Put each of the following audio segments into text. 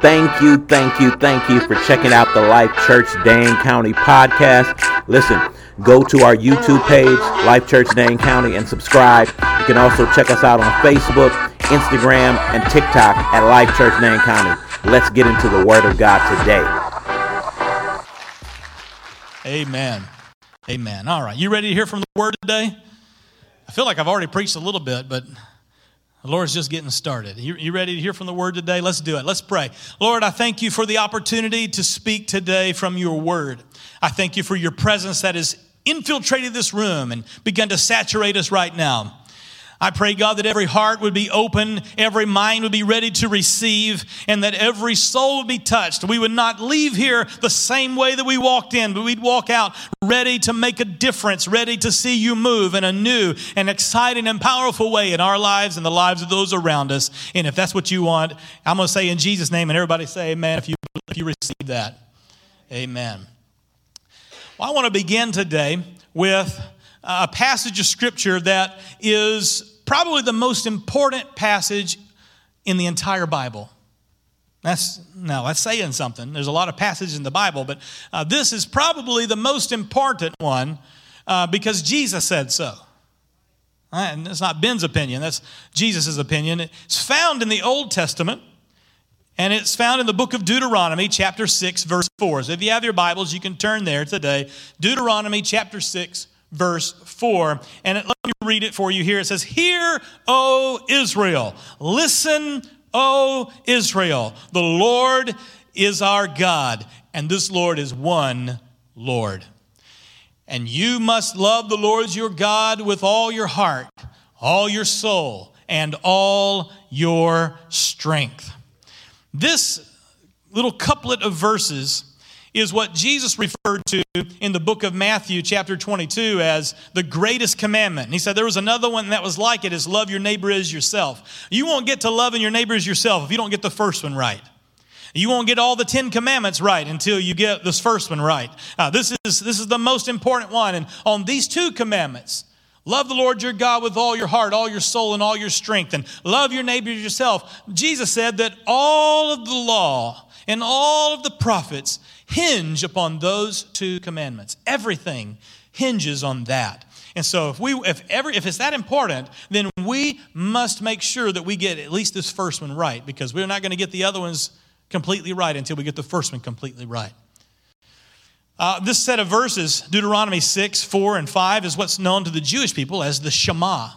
Thank you, thank you, thank you for checking out the Life Church Dane County podcast. Listen, go to our YouTube page, Life Church Dane County, and subscribe. You can also check us out on Facebook, Instagram, and TikTok at Life Church Dane County. Let's get into the Word of God today. Amen. Amen. All right. You ready to hear from the Word today? I feel like I've already preached a little bit, but the Lord's just getting started. You, you, ready to hear from the word today? Let's do it. Let's pray. Lord, I thank you for the opportunity to speak today from your word. I thank you for your presence that has infiltrated this room and begun to saturate us right now. I pray, God, that every heart would be open, every mind would be ready to receive, and that every soul would be touched. We would not leave here the same way that we walked in, but we'd walk out ready to make a difference, ready to see you move in a new and exciting and powerful way in our lives and the lives of those around us. And if that's what you want, I'm going to say in Jesus' name, and everybody say amen if you, if you receive that. Amen. Well, I want to begin today with a passage of scripture that is probably the most important passage in the entire Bible. That's now that's saying something. There's a lot of passages in the Bible, but uh, this is probably the most important one uh, because Jesus said so. And it's not Ben's opinion, that's Jesus' opinion. It's found in the Old Testament, and it's found in the book of Deuteronomy, chapter 6, verse 4. So if you have your Bibles, you can turn there today. Deuteronomy, chapter 6, verse 4. And let me read it for you here. It says, Hear, O Israel, listen, O Israel, the Lord is our God, and this Lord is one Lord. And you must love the Lord your God with all your heart, all your soul, and all your strength. This little couplet of verses is what Jesus referred to in the book of Matthew, chapter 22, as the greatest commandment. And he said there was another one that was like it is love your neighbor as yourself. You won't get to loving your neighbor as yourself if you don't get the first one right. You won't get all the Ten Commandments right until you get this first one right. Uh, this, is, this is the most important one. And on these two commandments, Love the Lord your God with all your heart, all your soul, and all your strength, and love your neighbor as yourself. Jesus said that all of the law and all of the prophets hinge upon those two commandments. Everything hinges on that. And so if we if ever if it's that important, then we must make sure that we get at least this first one right because we're not going to get the other ones completely right until we get the first one completely right. Uh, this set of verses, Deuteronomy 6, 4, and 5, is what's known to the Jewish people as the Shema.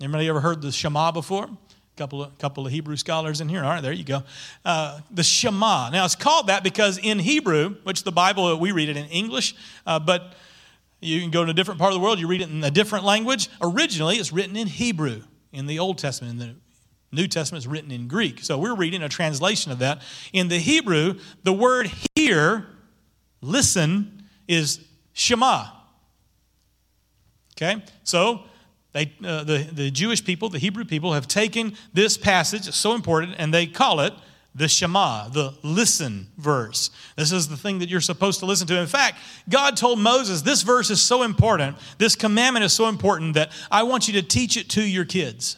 Anybody ever heard the Shema before? couple of, couple of Hebrew scholars in here. All right, there you go. Uh, the Shema. Now, it's called that because in Hebrew, which the Bible, we read it in English, uh, but you can go to a different part of the world, you read it in a different language. Originally, it's written in Hebrew in the Old Testament. In the New Testament is written in Greek. So we're reading a translation of that. In the Hebrew, the word hear, listen, is Shema. Okay? So they, uh, the, the Jewish people, the Hebrew people, have taken this passage, it's so important, and they call it the Shema, the listen verse. This is the thing that you're supposed to listen to. In fact, God told Moses, This verse is so important, this commandment is so important that I want you to teach it to your kids.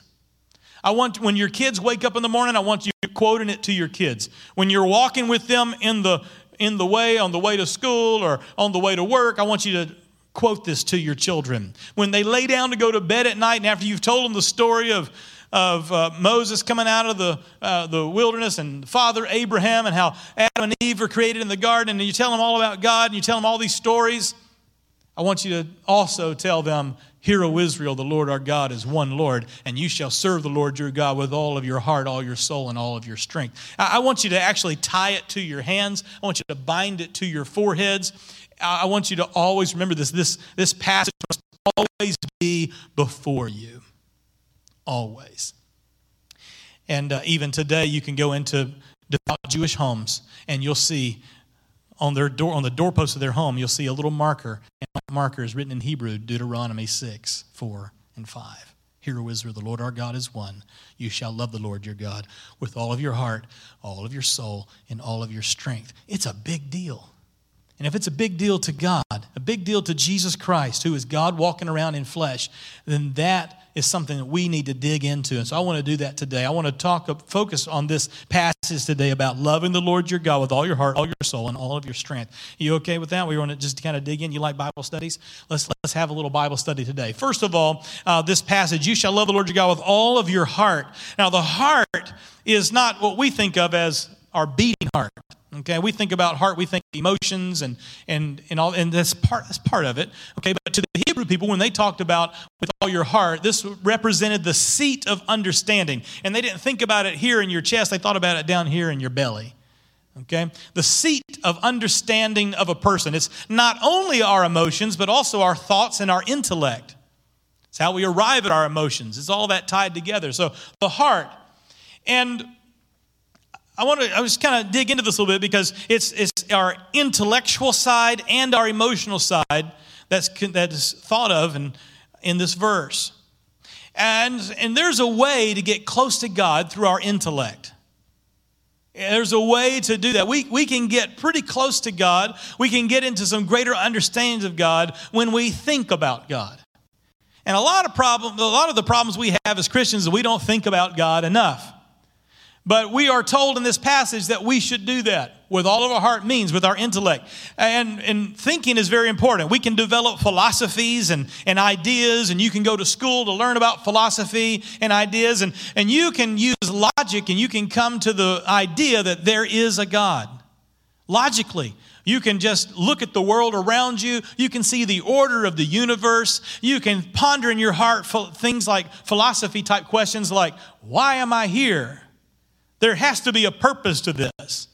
I want, when your kids wake up in the morning, I want you quoting it to your kids. When you're walking with them in the, in the way, on the way to school or on the way to work, I want you to quote this to your children. When they lay down to go to bed at night, and after you've told them the story of, of uh, Moses coming out of the, uh, the wilderness and Father Abraham and how Adam and Eve were created in the garden, and you tell them all about God and you tell them all these stories, I want you to also tell them, Hear, O Israel, the Lord our God is one Lord, and you shall serve the Lord your God with all of your heart, all your soul, and all of your strength. I want you to actually tie it to your hands. I want you to bind it to your foreheads. I want you to always remember this. This, this passage must always be before you. Always. And uh, even today, you can go into devout Jewish homes and you'll see on their door, on the doorpost of their home, you'll see a little marker. And that marker is written in Hebrew, Deuteronomy 6, 4, and 5. Hear, O Israel, the Lord our God is one. You shall love the Lord your God with all of your heart, all of your soul, and all of your strength. It's a big deal. And if it's a big deal to God, a big deal to Jesus Christ, who is God walking around in flesh, then that is something that we need to dig into. And so I want to do that today. I want to talk, focus on this passage passage today about loving the Lord your God with all your heart, all your soul, and all of your strength. You okay with that? We want to just kind of dig in. You like Bible studies? Let's let's have a little Bible study today. First of all, uh, this passage: "You shall love the Lord your God with all of your heart." Now, the heart is not what we think of as our beating heart. Okay, we think about heart, we think emotions and and and all, and that's part that's part of it. Okay, but to the Hebrew people, when they talked about with all your heart, this represented the seat of understanding, and they didn't think about it here in your chest; they thought about it down here in your belly. Okay, the seat of understanding of a person. It's not only our emotions, but also our thoughts and our intellect. It's how we arrive at our emotions. It's all that tied together. So the heart, and I want to I just kind of dig into this a little bit because it's, it's our intellectual side and our emotional side that's, that is thought of in, in this verse. And, and there's a way to get close to God through our intellect. There's a way to do that. We, we can get pretty close to God. We can get into some greater understandings of God when we think about God. And a lot of problem, a lot of the problems we have as Christians is we don't think about God enough. But we are told in this passage that we should do that with all of our heart means, with our intellect. And, and thinking is very important. We can develop philosophies and, and ideas, and you can go to school to learn about philosophy and ideas, and, and you can use logic and you can come to the idea that there is a God. Logically, you can just look at the world around you. You can see the order of the universe. You can ponder in your heart things like philosophy type questions like, why am I here? There has to be a purpose to this.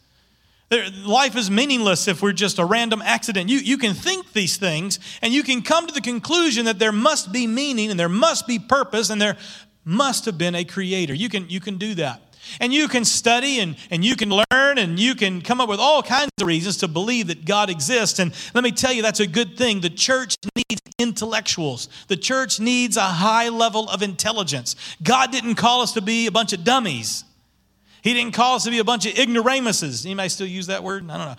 There, life is meaningless if we're just a random accident. You, you can think these things and you can come to the conclusion that there must be meaning and there must be purpose and there must have been a creator. You can, you can do that. And you can study and, and you can learn and you can come up with all kinds of reasons to believe that God exists. And let me tell you, that's a good thing. The church needs intellectuals, the church needs a high level of intelligence. God didn't call us to be a bunch of dummies. He didn't call us to be a bunch of ignoramuses. Anybody still use that word? I don't know.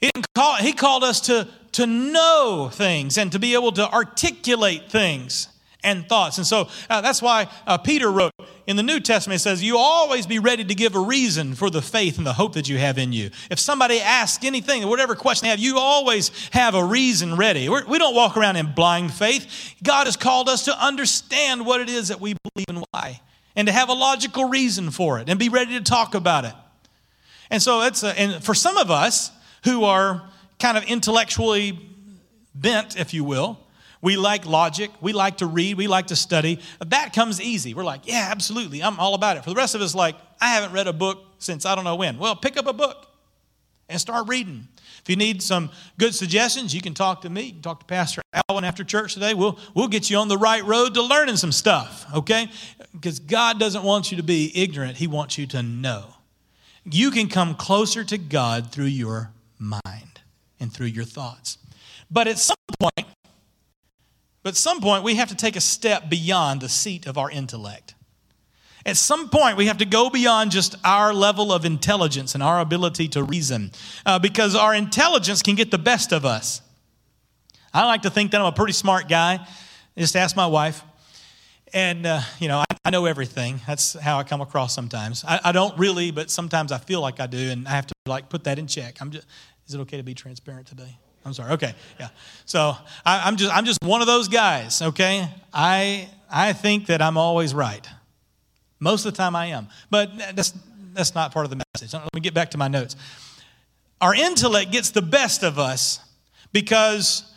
He, didn't call, he called us to, to know things and to be able to articulate things and thoughts. And so uh, that's why uh, Peter wrote in the New Testament, it says, You always be ready to give a reason for the faith and the hope that you have in you. If somebody asks anything, whatever question they have, you always have a reason ready. We're, we do not walk around in blind faith. God has called us to understand what it is that we believe and why and to have a logical reason for it and be ready to talk about it. And so it's a, and for some of us who are kind of intellectually bent, if you will, we like logic, we like to read, we like to study. That comes easy. We're like, yeah, absolutely, I'm all about it. For the rest of us, like, I haven't read a book since I don't know when. Well, pick up a book and start reading. If you need some good suggestions, you can talk to me. You can talk to Pastor Alwyn after church today. We'll, we'll get you on the right road to learning some stuff, okay? Because God doesn't want you to be ignorant, He wants you to know. You can come closer to God through your mind and through your thoughts. But at some point, but at some point, we have to take a step beyond the seat of our intellect. At some point, we have to go beyond just our level of intelligence and our ability to reason uh, because our intelligence can get the best of us. I like to think that I'm a pretty smart guy. Just ask my wife. And, uh, you know, I, I, know everything. That's how I come across sometimes. I, I, don't really, but sometimes I feel like I do, and I have to, like, put that in check. I'm just, is it okay to be transparent today? I'm sorry. Okay, yeah. So I, I'm just, I'm just one of those guys. Okay, I, I think that I'm always right. Most of the time I am. But that's, that's not part of the message. Let me get back to my notes. Our intellect gets the best of us because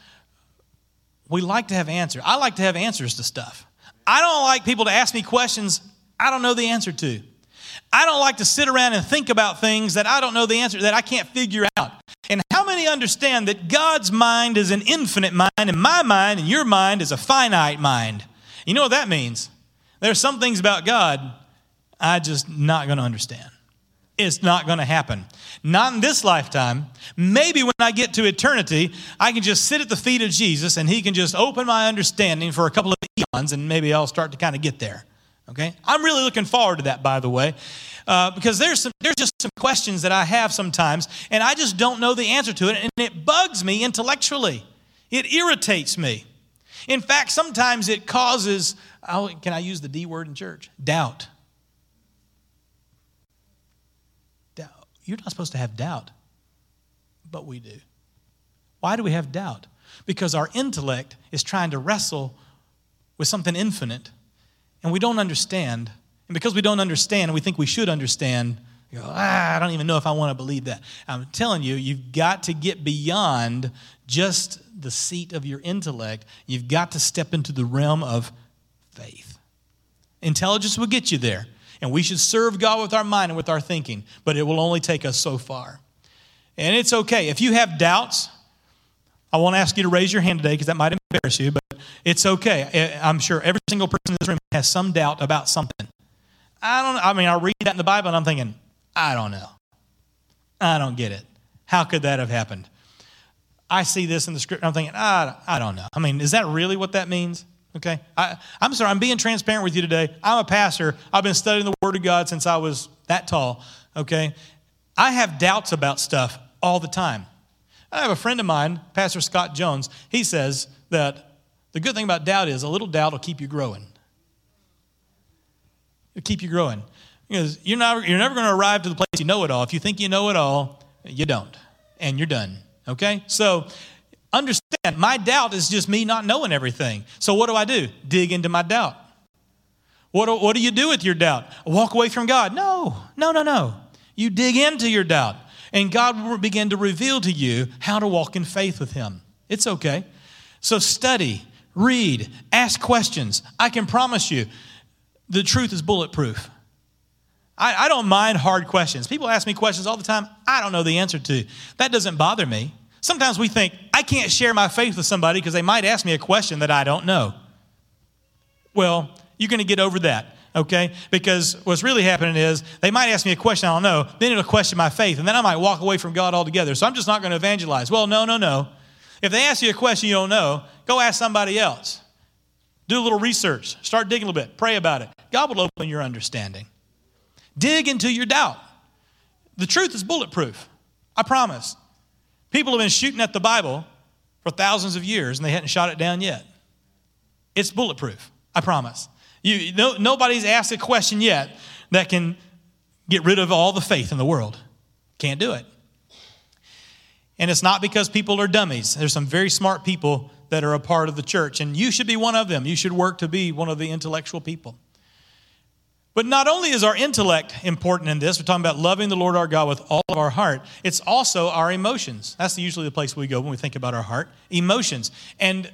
we like to have answers. I like to have answers to stuff. I don't like people to ask me questions I don't know the answer to. I don't like to sit around and think about things that I don't know the answer, that I can't figure out. And how many understand that God's mind is an infinite mind, and my mind and your mind is a finite mind? You know what that means? There's some things about God I just not going to understand. It's not going to happen. Not in this lifetime. Maybe when I get to eternity, I can just sit at the feet of Jesus and he can just open my understanding for a couple of eons and maybe I'll start to kind of get there. Okay? I'm really looking forward to that, by the way, uh, because there's, some, there's just some questions that I have sometimes and I just don't know the answer to it and it bugs me intellectually. It irritates me. In fact, sometimes it causes can I use the D word in church? Doubt. You're not supposed to have doubt, but we do. Why do we have doubt? Because our intellect is trying to wrestle with something infinite, and we don't understand. And because we don't understand, and we think we should understand, go, ah, I don't even know if I want to believe that. I'm telling you, you've got to get beyond just the seat of your intellect. You've got to step into the realm of faith. Intelligence will get you there, and we should serve God with our mind and with our thinking, but it will only take us so far. And it's okay. If you have doubts, I won't ask you to raise your hand today because that might embarrass you, but it's okay. I'm sure every single person in this room has some doubt about something. I don't I mean, I read that in the Bible and I'm thinking, I don't know. I don't get it. How could that have happened? I see this in the script and I'm thinking, I, I don't know. I mean, is that really what that means? Okay. I, I'm sorry, I'm being transparent with you today. I'm a pastor. I've been studying the Word of God since I was that tall. Okay. I have doubts about stuff all the time. I have a friend of mine, Pastor Scott Jones. He says that the good thing about doubt is a little doubt will keep you growing. It'll keep you growing. Because you're, not, you're never going to arrive to the place you know it all. If you think you know it all, you don't. And you're done. Okay? So understand, my doubt is just me not knowing everything. So what do I do? Dig into my doubt. What do, what do you do with your doubt? Walk away from God? No, no, no, no. You dig into your doubt, and God will begin to reveal to you how to walk in faith with Him. It's okay. So study, read, ask questions. I can promise you, the truth is bulletproof. I, I don't mind hard questions. People ask me questions all the time I don't know the answer to. That doesn't bother me. Sometimes we think, I can't share my faith with somebody because they might ask me a question that I don't know. Well, you're going to get over that, okay? Because what's really happening is they might ask me a question I don't know, then it'll question my faith, and then I might walk away from God altogether. So I'm just not going to evangelize. Well, no, no, no. If they ask you a question you don't know, go ask somebody else. Do a little research, start digging a little bit, pray about it. God will open your understanding. Dig into your doubt. The truth is bulletproof. I promise. People have been shooting at the Bible for thousands of years and they hadn't shot it down yet. It's bulletproof. I promise. You, no, nobody's asked a question yet that can get rid of all the faith in the world. Can't do it. And it's not because people are dummies. There's some very smart people that are a part of the church, and you should be one of them. You should work to be one of the intellectual people. But not only is our intellect important in this, we're talking about loving the Lord our God with all of our heart, it's also our emotions. That's usually the place we go when we think about our heart emotions. And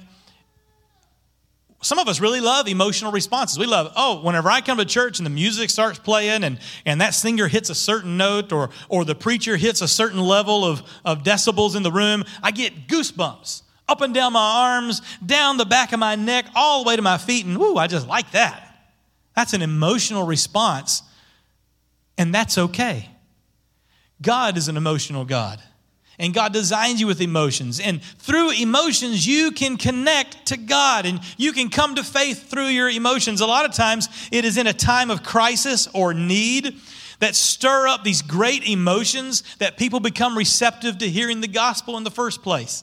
some of us really love emotional responses. We love, oh, whenever I come to church and the music starts playing and, and that singer hits a certain note or, or the preacher hits a certain level of, of decibels in the room, I get goosebumps up and down my arms, down the back of my neck, all the way to my feet, and whoo, I just like that. That's an emotional response, and that's okay. God is an emotional God, and God designs you with emotions. And through emotions, you can connect to God and you can come to faith through your emotions. A lot of times, it is in a time of crisis or need that stir up these great emotions that people become receptive to hearing the gospel in the first place.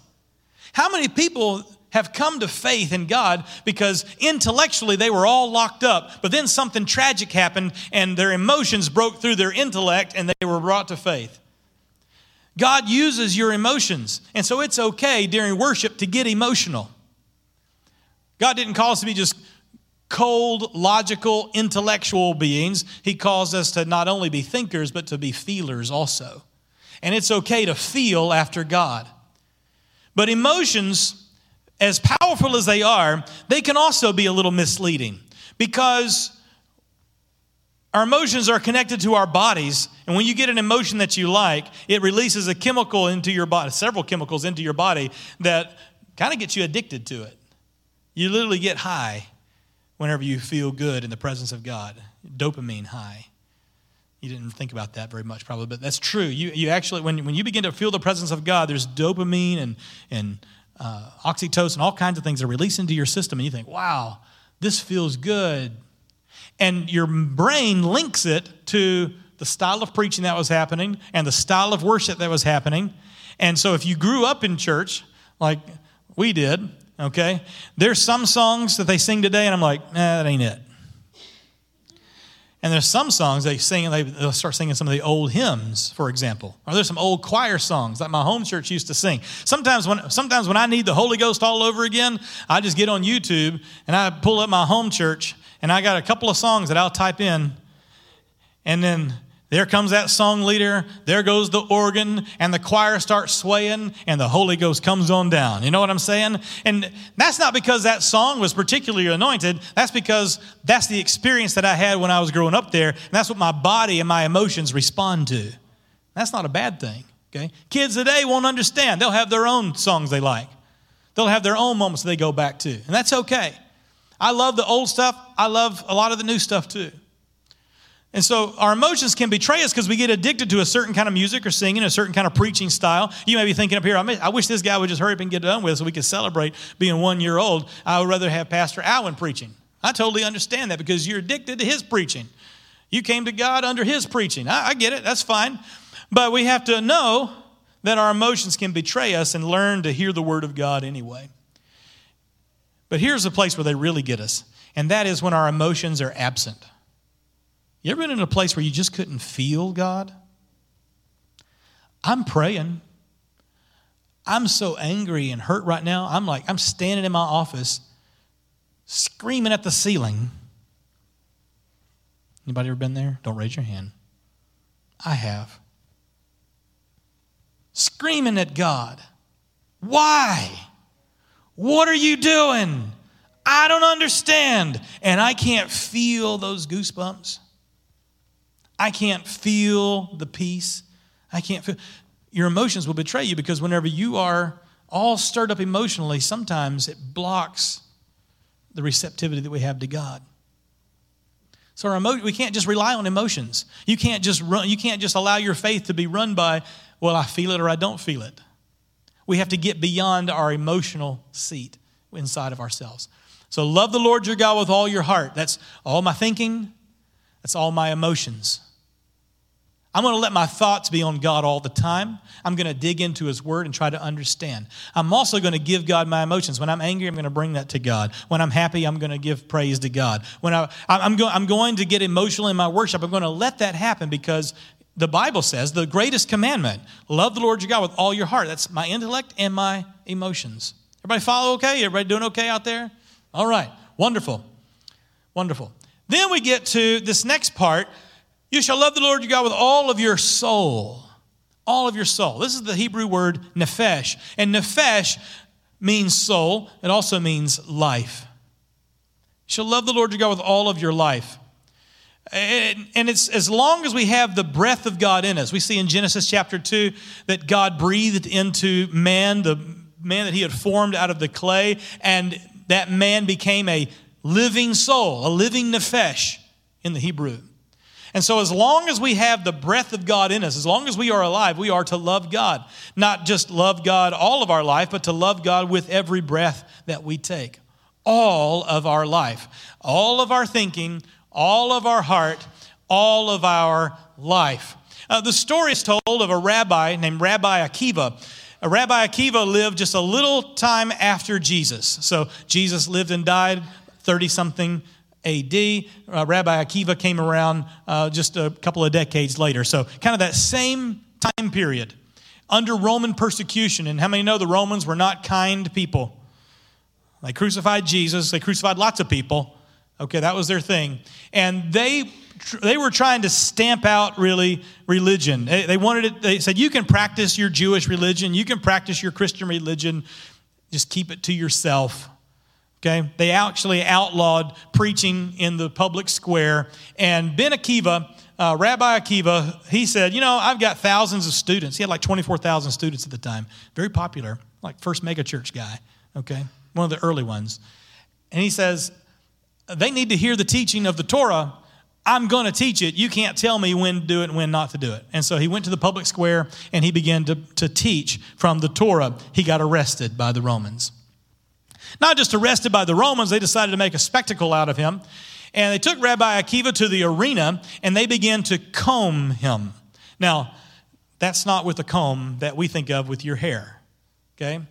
How many people have come to faith in God because intellectually they were all locked up, but then something tragic happened and their emotions broke through their intellect and they were brought to faith. God uses your emotions, and so it's okay during worship to get emotional. God didn't call us to be just cold, logical, intellectual beings. He calls us to not only be thinkers, but to be feelers also. And it's okay to feel after God. But emotions as powerful as they are, they can also be a little misleading because our emotions are connected to our bodies. And when you get an emotion that you like, it releases a chemical into your body, several chemicals into your body that kind of gets you addicted to it. You literally get high whenever you feel good in the presence of God, dopamine high. You didn't think about that very much, probably, but that's true. You, you actually, when, when you begin to feel the presence of God, there's dopamine and, and uh, oxytocin, all kinds of things are released into your system, and you think, wow, this feels good. And your brain links it to the style of preaching that was happening and the style of worship that was happening. And so if you grew up in church, like we did, okay, there's some songs that they sing today, and I'm like, eh, that ain't it. And there's some songs they sing, they, they'll start singing some of the old hymns, for example. Or there's some old choir songs that my home church used to sing. Sometimes when, sometimes when I need the Holy Ghost all over again, I just get on YouTube and I pull up my home church and I got a couple of songs that I'll type in. And then there comes that song leader, there goes the organ, and the choir starts swaying, and the Holy Ghost comes on down. You know what I'm saying? And that's not because that song was particularly anointed, that's because that's the experience that I had when I was growing up there, and that's what my body and my emotions respond to. That's not a bad thing, okay? Kids today won't understand. They'll have their own songs they like, they'll have their own moments they go back to, and that's okay. I love the old stuff, I love a lot of the new stuff too. And so our emotions can betray us because we get addicted to a certain kind of music or singing, a certain kind of preaching style. You may be thinking up here, I wish this guy would just hurry up and get done with so we could celebrate being one year old. I would rather have Pastor Allen preaching. I totally understand that because you're addicted to his preaching. You came to God under his preaching. I, I get it, that's fine. But we have to know that our emotions can betray us and learn to hear the word of God anyway. But here's the place where they really get us, and that is when our emotions are absent. You ever been in a place where you just couldn't feel God? I'm praying. I'm so angry and hurt right now. I'm like, I'm standing in my office screaming at the ceiling. Anybody ever been there? Don't raise your hand. I have. Screaming at God. Why? What are you doing? I don't understand. And I can't feel those goosebumps. I can't feel the peace. I can't feel. Your emotions will betray you because whenever you are all stirred up emotionally, sometimes it blocks the receptivity that we have to God. So our emo- we can't just rely on emotions. You can't just run, you can't just allow your faith to be run by, well, I feel it or I don't feel it. We have to get beyond our emotional seat inside of ourselves. So love the Lord your God with all your heart. That's all my thinking, that's all my emotions. I'm going to let my thoughts be on God all the time. I'm going to dig into His Word and try to understand. I'm also going to give God my emotions. When I'm angry, I'm going to bring that to God. When I'm happy, I'm going to give praise to God. When I, I'm, go, I'm going to get emotional in my worship, I'm going to let that happen because the Bible says the greatest commandment love the Lord your God with all your heart. That's my intellect and my emotions. Everybody follow okay? Everybody doing okay out there? All right, wonderful. Wonderful. Then we get to this next part you shall love the Lord your God with all of your soul. All of your soul. This is the Hebrew word nephesh. And nephesh means soul, it also means life. You shall love the Lord your God with all of your life. And it's as long as we have the breath of God in us. We see in Genesis chapter 2 that God breathed into man, the man that he had formed out of the clay, and that man became a living soul, a living nephesh in the Hebrew. And so, as long as we have the breath of God in us, as long as we are alive, we are to love God. Not just love God all of our life, but to love God with every breath that we take. All of our life, all of our thinking, all of our heart, all of our life. Uh, the story is told of a rabbi named Rabbi Akiva. A Rabbi Akiva lived just a little time after Jesus. So Jesus lived and died 30 something AD. Uh, Rabbi Akiva came around uh, just a couple of decades later. So, kind of that same time period under Roman persecution. And how many know the Romans were not kind people? They crucified Jesus, they crucified lots of people. Okay, that was their thing. And they they were trying to stamp out really religion. They wanted it, they said, you can practice your Jewish religion, you can practice your Christian religion, just keep it to yourself. Okay? They actually outlawed preaching in the public square. And Ben Akiva, uh, Rabbi Akiva, he said, You know, I've got thousands of students. He had like 24,000 students at the time. Very popular, like first megachurch guy, okay? One of the early ones. And he says, They need to hear the teaching of the Torah. I'm going to teach it. You can't tell me when to do it and when not to do it. And so he went to the public square and he began to, to teach from the Torah. He got arrested by the Romans. Not just arrested by the Romans, they decided to make a spectacle out of him. And they took Rabbi Akiva to the arena and they began to comb him. Now, that's not with a comb that we think of with your hair, okay?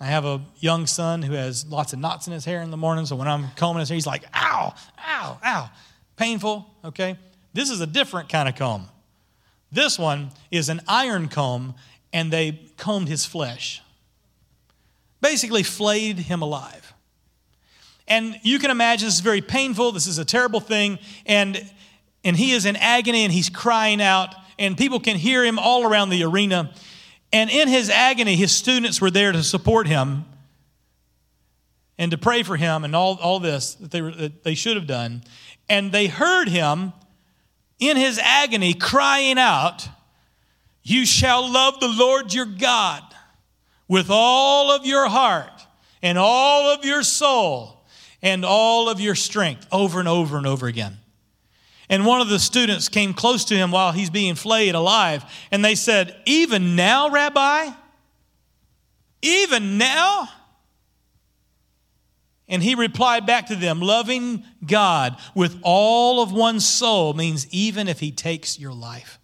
I have a young son who has lots of knots in his hair in the morning, so when I'm combing his hair, he's like, ow, ow, ow. Painful, okay? this is a different kind of comb. This one is an iron comb, and they combed his flesh. Basically, flayed him alive. And you can imagine this is very painful. This is a terrible thing. And, and he is in agony and he's crying out, and people can hear him all around the arena. And in his agony, his students were there to support him and to pray for him and all, all this that they, were, that they should have done. And they heard him in his agony crying out, You shall love the Lord your God with all of your heart and all of your soul and all of your strength, over and over and over again. And one of the students came close to him while he's being flayed alive, and they said, Even now, Rabbi? Even now? And he replied back to them, Loving God with all of one's soul means even if he takes your life.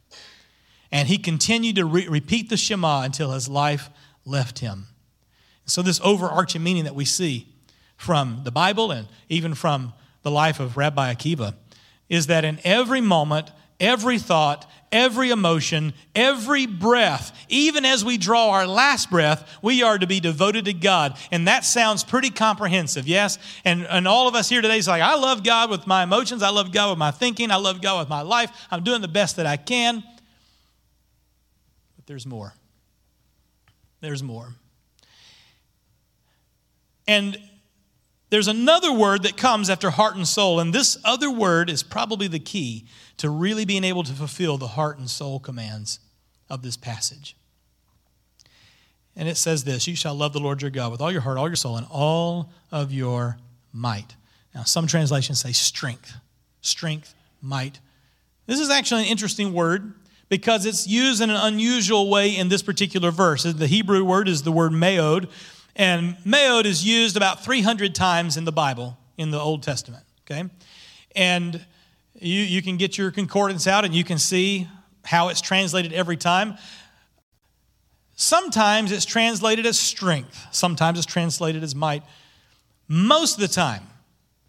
And he continued to re- repeat the Shema until his life left him. So, this overarching meaning that we see from the Bible and even from the life of Rabbi Akiva is that in every moment, every thought, every emotion, every breath, even as we draw our last breath, we are to be devoted to God. And that sounds pretty comprehensive, yes? And, and all of us here today is like, I love God with my emotions, I love God with my thinking, I love God with my life, I'm doing the best that I can. But there's more. There's more. And there's another word that comes after heart and soul, and this other word is probably the key to really being able to fulfill the heart and soul commands of this passage. And it says this You shall love the Lord your God with all your heart, all your soul, and all of your might. Now, some translations say strength, strength, might. This is actually an interesting word because it's used in an unusual way in this particular verse. The Hebrew word is the word meod, and meod is used about 300 times in the Bible, in the Old Testament, okay? And you, you can get your concordance out and you can see how it's translated every time. Sometimes it's translated as strength, sometimes it's translated as might. Most of the time,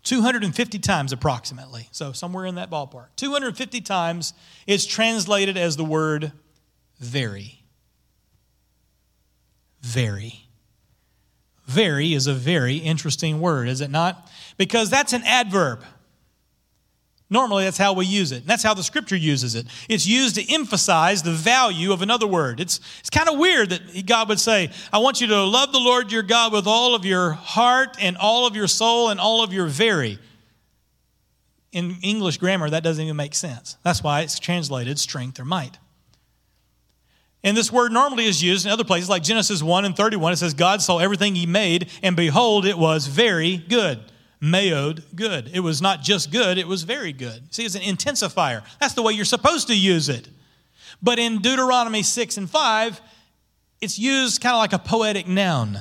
250 times approximately, so somewhere in that ballpark, 250 times it's translated as the word very. Very. Very is a very interesting word, is it not? Because that's an adverb. Normally, that's how we use it. And that's how the scripture uses it. It's used to emphasize the value of another word. It's, it's kind of weird that God would say, I want you to love the Lord your God with all of your heart and all of your soul and all of your very. In English grammar, that doesn't even make sense. That's why it's translated strength or might. And this word normally is used in other places, like Genesis 1 and 31. It says, God saw everything he made, and behold, it was very good meod good. It was not just good, it was very good. See, it's an intensifier. That's the way you're supposed to use it. But in Deuteronomy 6 and 5, it's used kind of like a poetic noun.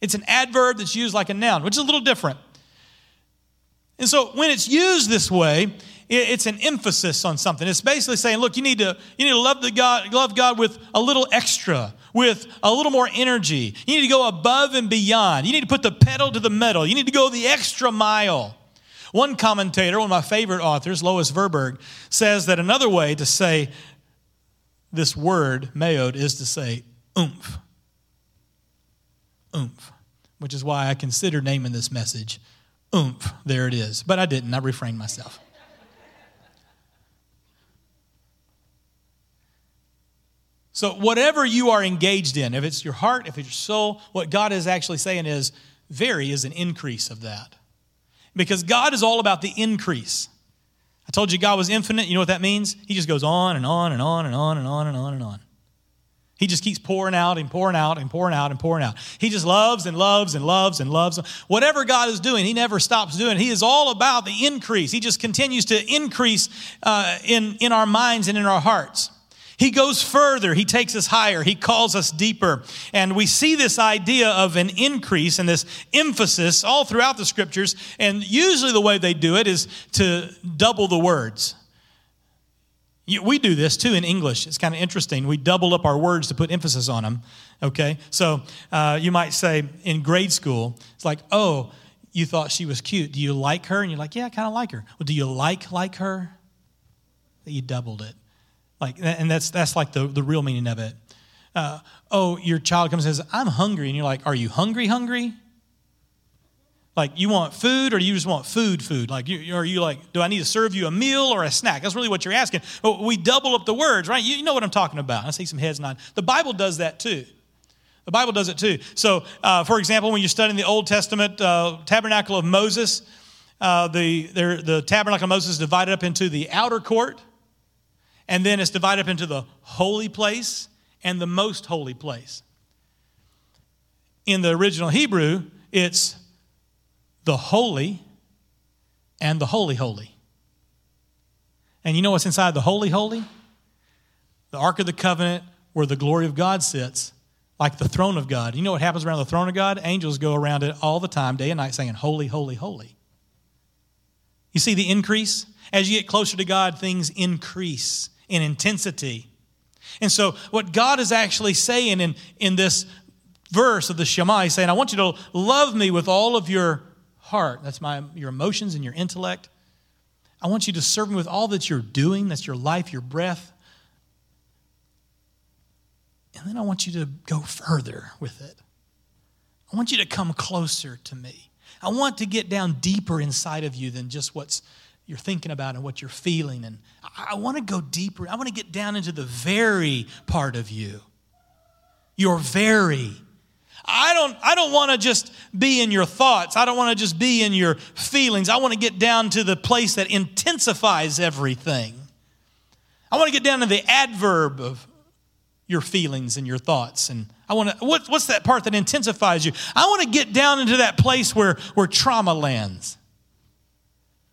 It's an adverb that's used like a noun, which is a little different. And so when it's used this way, it's an emphasis on something. It's basically saying, look, you need to, you need to love, the God, love God with a little extra, with a little more energy. You need to go above and beyond. You need to put the pedal to the metal. You need to go the extra mile. One commentator, one of my favorite authors, Lois Tverberg, says that another way to say this word, meod, is to say oomph. Oomph. Which is why I consider naming this message oomph. There it is. But I didn't. I refrained myself. So, whatever you are engaged in, if it's your heart, if it's your soul, what God is actually saying is very is an increase of that. Because God is all about the increase. I told you God was infinite. You know what that means? He just goes on and on and on and on and on and on and on. He just keeps pouring out and pouring out and pouring out and pouring out. He just loves and loves and loves and loves. Whatever God is doing, He never stops doing. He is all about the increase. He just continues to increase uh, in, in our minds and in our hearts. He goes further. He takes us higher. He calls us deeper. And we see this idea of an increase and this emphasis all throughout the scriptures. And usually the way they do it is to double the words. We do this too in English. It's kind of interesting. We double up our words to put emphasis on them. Okay? So uh, you might say in grade school, it's like, oh, you thought she was cute. Do you like her? And you're like, yeah, I kind of like her. Well, do you like like her? you doubled it. Like, and that's, that's like the, the real meaning of it. Uh, oh, your child comes and says, I'm hungry. And you're like, Are you hungry, hungry? Like, you want food or you just want food, food? Like, you, are you like, do I need to serve you a meal or a snack? That's really what you're asking. But we double up the words, right? You, you know what I'm talking about. I see some heads nod. The Bible does that too. The Bible does it too. So, uh, for example, when you're studying the Old Testament uh, tabernacle of Moses, uh, the, the tabernacle of Moses is divided up into the outer court, and then it's divided up into the holy place and the most holy place. In the original Hebrew, it's the holy and the holy holy. And you know what's inside the holy holy? The Ark of the Covenant, where the glory of God sits, like the throne of God. You know what happens around the throne of God? Angels go around it all the time, day and night, saying, Holy, holy, holy. You see the increase? As you get closer to God, things increase in intensity. And so, what God is actually saying in, in this verse of the Shema, He's saying, I want you to love me with all of your heart. That's my, your emotions and your intellect. I want you to serve me with all that you're doing. That's your life, your breath. And then I want you to go further with it. I want you to come closer to me. I want to get down deeper inside of you than just what's you're thinking about and what you're feeling. And I, want to go deeper. I want to get down into the very part of you. Your very. I don't, I don't want to just be in your thoughts. I don't want to just be in your feelings. I want to get down to the place that intensifies everything. I want to get down to the adverb of your feelings and your thoughts. And I want to, what, what's that part that intensifies you? I want to get down into that place where, where trauma lands.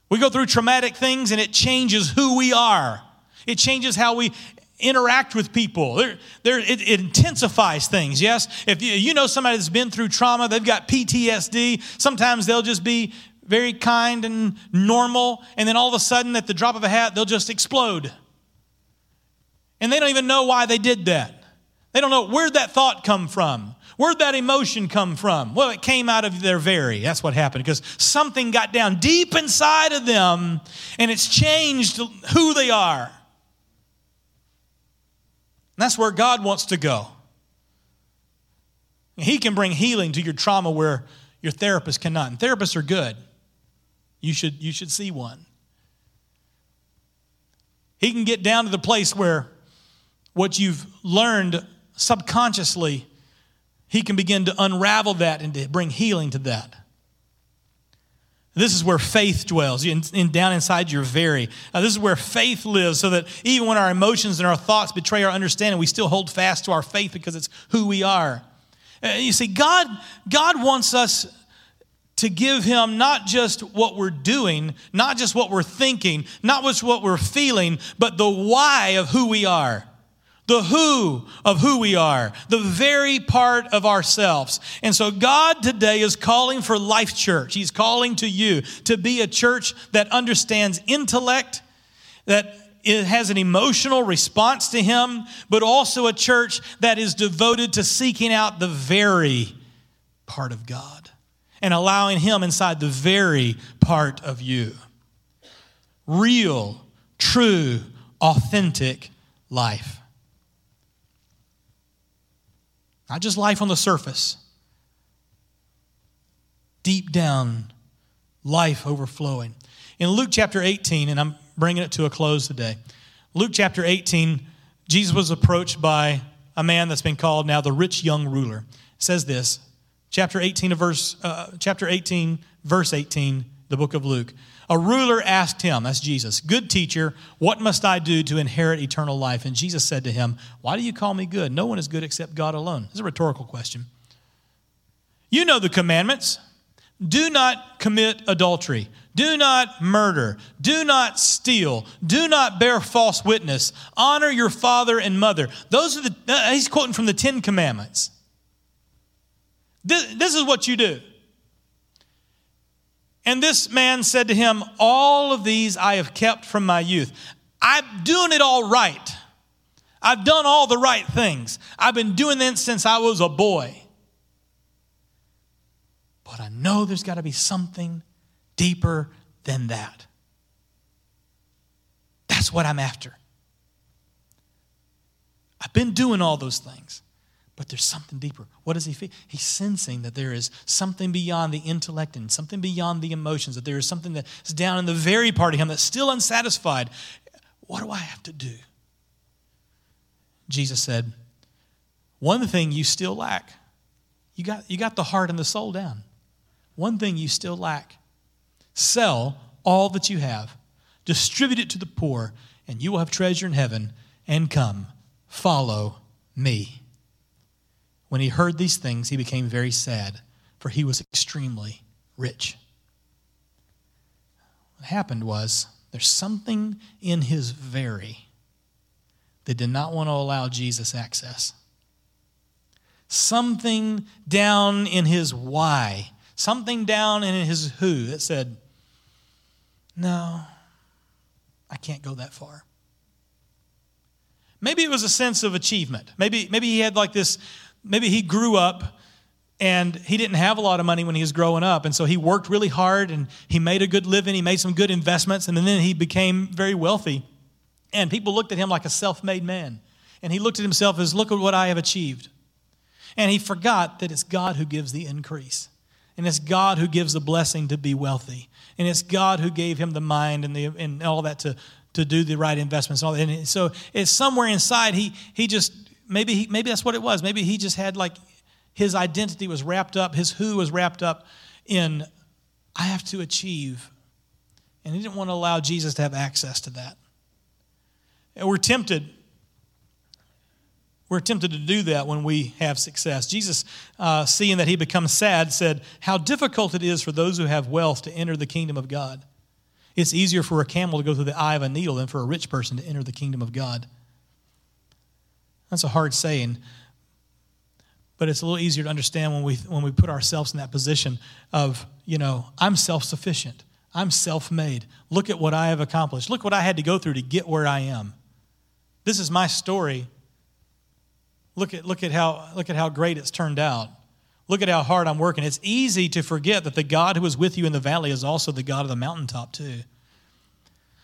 We go through traumatic things and it changes who we are. It changes how we interact with people. There, there, it, it, intensifies things, yes? If you, you know somebody that's been through trauma, they've got PTSD, sometimes they'll just be very kind and normal, and then all of a sudden, at the drop of a hat, they'll just explode. And they don't even know why they did that. They don't know where'd that thought come from. Where'd that emotion come from? Well, it came out of their very. That's what happened because something got down deep inside of them and it's changed who they are. And that's where God wants to go. He can bring healing to your trauma where your therapist cannot. And therapists are good. You should, you should see one. He can get down to the place where what you've learned subconsciously he can begin to unravel that and to bring healing to that. This is where faith dwells, in, in down inside your very. This is where faith lives, so that even when our emotions and our thoughts betray our understanding, we still hold fast to our faith because it's who we are. Uh, you see, God, God wants us to give Him not just what we're doing, not just what we're thinking, not just what we're feeling, but the why of who we are the who of who we are, the very part of ourselves. And so God today is calling for Life Church. He's calling to you to be a church that understands intellect, that it has an emotional response to Him, but also a church that is devoted to seeking out the very part of God and allowing Him inside the very part of you. Real, true, authentic life. Not just life on the surface. Deep down, life overflowing. In Luke chapter 18, and I'm bringing it to a close today. Luke chapter 18, Jesus was approached by a man that's been called now the rich young ruler. It says this, chapter 18 of verse, uh, chapter 18, verse 18, the book of Luke. A ruler asked him, that's Jesus, Good teacher, what must I do to inherit eternal life? And Jesus said to him, Why do you call me good? No one is good except God alone. It's a rhetorical question. You know the commandments do not commit adultery, do not murder, do not steal, do not bear false witness, honor your father and mother. Those are the, uh, he's quoting from the Ten Commandments. This, this is what you do. And this man said to him, All of these I have kept from my youth. I'm doing it all right. I've done all the right things. I've been doing this since I was a boy. But I know there's got to be something deeper than that. That's That's what I'm after. I've been doing all those things, but there's something deeper. What does he feel? He's sensing that there is something beyond the intellect and something beyond the emotions, that there is something that's down in the very part of him that's still unsatisfied. What do I have to do? Jesus said, One thing you still lack. You got, you got the heart and the soul down. One thing you still lack sell all that you have, distribute it to the poor, and you will have treasure in heaven, and come, follow me. When he heard these things, he became very sad, for he was extremely rich. What happened was there's something in his very that did not want to allow Jesus access. Something down in his why, something down in his who that said, No, I can't go that far. Maybe it was a sense of achievement. Maybe, maybe he had like this, maybe he grew up and he didn't have a lot of money when he was growing up. And so he worked really hard and he made a good living. He made some good investments. And then he became very wealthy. And people looked at him like a self made man. And he looked at himself as, look at what I have achieved. And he forgot that it's God who gives the increase. And it's God who gives the blessing to be wealthy. And it's God who gave him the mind and, the, and all that to, to do the right investments. And, all that. and so it's somewhere inside, he, he just, maybe, he, maybe that's what it was. Maybe he just had like, his identity was wrapped up, his who was wrapped up in, I have to achieve. And he didn't want to allow Jesus to have access to that. And we're tempted. We're tempted to do that when we have success. Jesus, uh, seeing that he becomes sad, said, How difficult it is for those who have wealth to enter the kingdom of God. It's easier for a camel to go through the eye of a needle than for a rich person to enter the kingdom of God. That's a hard saying, but it's a little easier to understand when we, when we put ourselves in that position of, you know, I'm self sufficient, I'm self made. Look at what I have accomplished, look what I had to go through to get where I am. This is my story. Look at, look, at how, look at how great it's turned out. Look at how hard I'm working. It's easy to forget that the God who is with you in the valley is also the God of the mountaintop, too.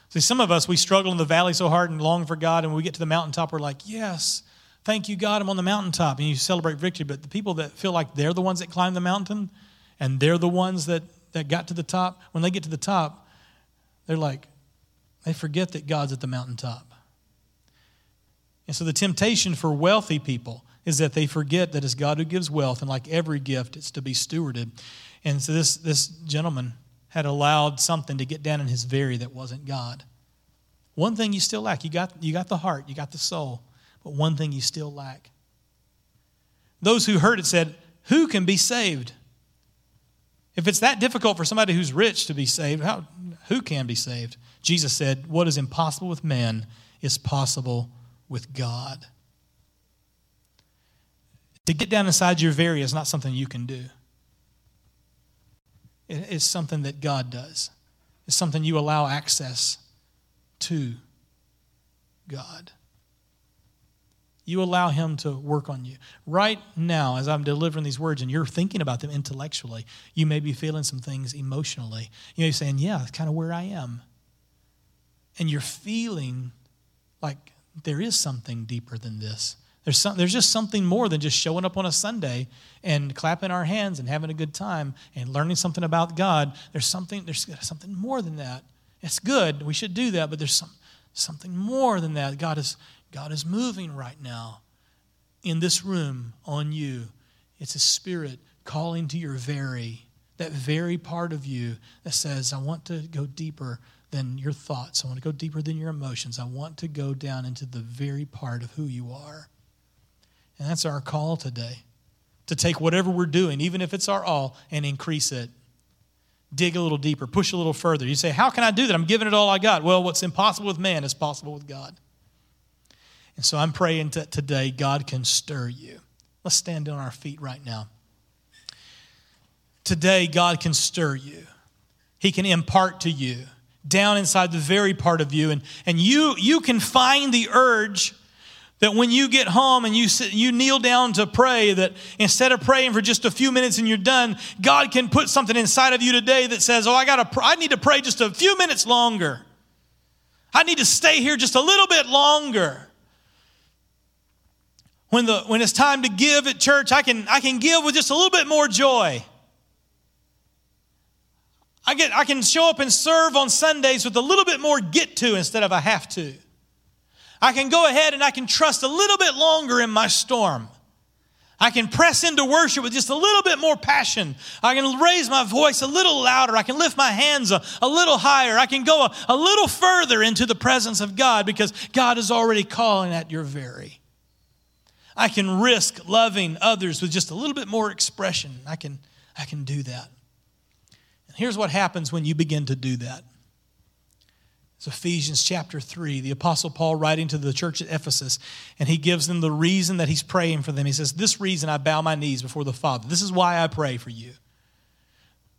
See, some of us, we struggle in the valley so hard and long for God, and when we get to the mountaintop, we're like, yes, thank you, God, I'm on the mountaintop. And you celebrate victory. But the people that feel like they're the ones that climbed the mountain and they're the ones that, that got to the top, when they get to the top, they're like, they forget that God's at the mountaintop. And so the temptation for wealthy people is that they forget that it's God who gives wealth, and like every gift, it's to be stewarded. And so this, this gentleman had allowed something to get down in his very that wasn't God. One thing you still lack. You got, you got the heart, you got the soul, but one thing you still lack. Those who heard it said, Who can be saved? If it's that difficult for somebody who's rich to be saved, how, who can be saved? Jesus said, What is impossible with man is possible with God. To get down inside your very is not something you can do. It's something that God does. It's something you allow access to God. You allow Him to work on you. Right now, as I'm delivering these words and you're thinking about them intellectually, you may be feeling some things emotionally. You know, you're saying, Yeah, that's kind of where I am. And you're feeling like there is something deeper than this. There's, some, there's just something more than just showing up on a Sunday and clapping our hands and having a good time and learning something about God. There's something, there's something more than that. It's good. We should do that, but there's some, something more than that. God is, God is moving right now in this room on you. It's a spirit calling to your very, that very part of you that says, I want to go deeper than your thoughts. I want to go deeper than your emotions. I want to go down into the very part of who you are. And that's our call today to take whatever we're doing, even if it's our all, and increase it. Dig a little deeper, push a little further. You say, How can I do that? I'm giving it all I got. Well, what's impossible with man is possible with God. And so I'm praying that today God can stir you. Let's stand on our feet right now. Today, God can stir you, He can impart to you down inside the very part of you. And, and you, you can find the urge that when you get home and you, sit, you kneel down to pray, that instead of praying for just a few minutes and you're done, God can put something inside of you today that says, Oh, I, gotta, I need to pray just a few minutes longer. I need to stay here just a little bit longer. When, the, when it's time to give at church, I can, I can give with just a little bit more joy. I, get, I can show up and serve on Sundays with a little bit more get to instead of a have to. I can go ahead and I can trust a little bit longer in my storm. I can press into worship with just a little bit more passion. I can raise my voice a little louder. I can lift my hands a, a little higher. I can go a, a little further into the presence of God because God is already calling at your very. I can risk loving others with just a little bit more expression. I can, I can do that. And here's what happens when you begin to do that. It's Ephesians chapter 3, the Apostle Paul writing to the church at Ephesus, and he gives them the reason that he's praying for them. He says, This reason I bow my knees before the Father. This is why I pray for you.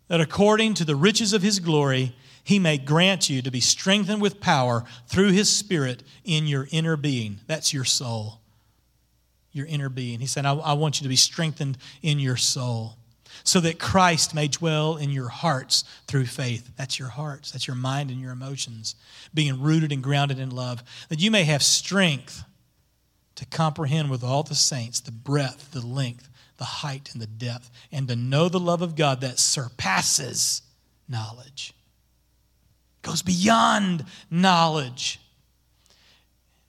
That according to the riches of his glory, he may grant you to be strengthened with power through his Spirit in your inner being. That's your soul. Your inner being. He said, I, I want you to be strengthened in your soul so that Christ may dwell in your hearts through faith. That's your hearts, that's your mind and your emotions, being rooted and grounded in love, that you may have strength to comprehend with all the saints the breadth, the length, the height, and the depth, and to know the love of God that surpasses knowledge, goes beyond knowledge.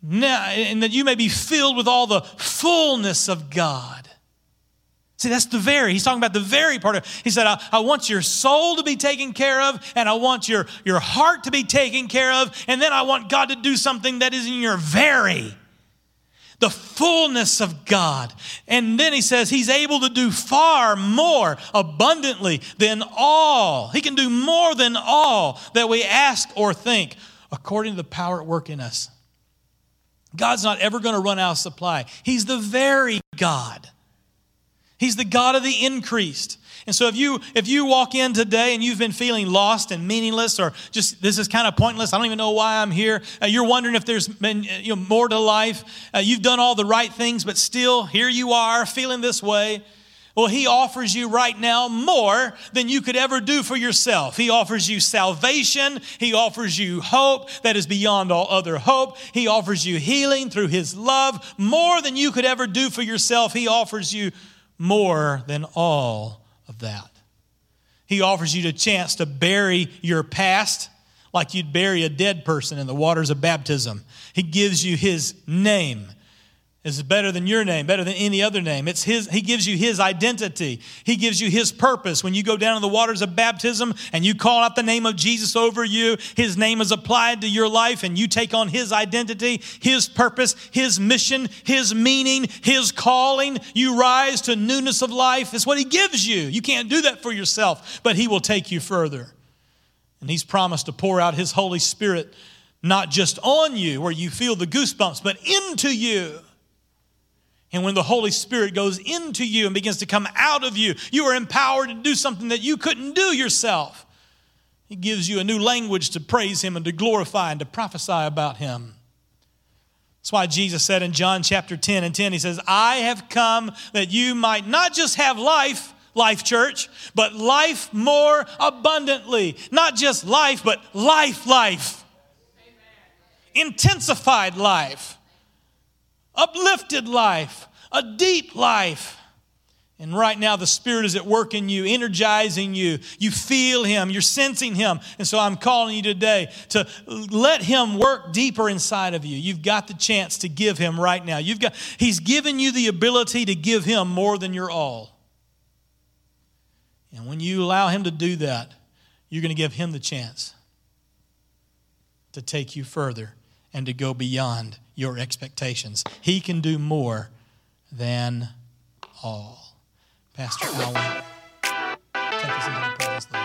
Now, and that you may be filled with all the fullness of God. See, that's the very. He's talking about the very part of He said, I, I, want your soul to be taken care of, and I want your, your heart to be taken care of, and then I want God to do something that is in your very. The fullness of God. And then he says he's able to do far more abundantly than all. He can do more than all that we ask or think according to the power at work in us. God's not ever going to run out of supply. He's the very God He's the God of the increased. And so if you if you walk in today and you've been feeling lost and meaningless or just this is kind of pointless, I don't even know why I'm here. Uh, you're wondering if there's been you know, more to life. Uh, you've done all the right things, but still here you are feeling this way. Well, he offers you right now more than you could ever do for yourself. He offers you salvation. He offers you hope that is beyond all other hope. He offers you healing through his love, more than you could ever do for yourself. He offers you more than all of that. He offers you the chance to bury your past like you'd bury a dead person in the waters of baptism. He gives you his name is better than your name, better than any other name. It's his, he gives you his identity. He gives you his purpose. When you go down in the waters of baptism and you call out the name of Jesus over you, his name is applied to your life and you take on his identity, his purpose, his mission, his meaning, his calling. You rise to newness of life. It's what he gives you. You can't do that for yourself, but he will take you further. And he's promised to pour out his Holy Spirit not just on you where you feel the goosebumps, but into you and when the Holy Spirit goes into you and begins to come out of you, you are empowered to do something that you couldn't do yourself. He gives you a new language to praise Him and to glorify and to prophesy about Him. That's why Jesus said in John chapter 10 and 10, He says, I have come that you might not just have life, life church, but life more abundantly. Not just life, but life, life. Amen. Intensified life uplifted life, a deep life. And right now, the Spirit is at work in you, energizing you. You feel Him, you're sensing Him. And so I'm calling you today to let Him work deeper inside of you. You've got the chance to give Him right now. You've got, He's given you the ability to give Him more than your all. And when you allow Him to do that, you're going to give Him the chance to take you further and to go beyond your expectations. He can do more than all. Pastor Allen, take us into the presence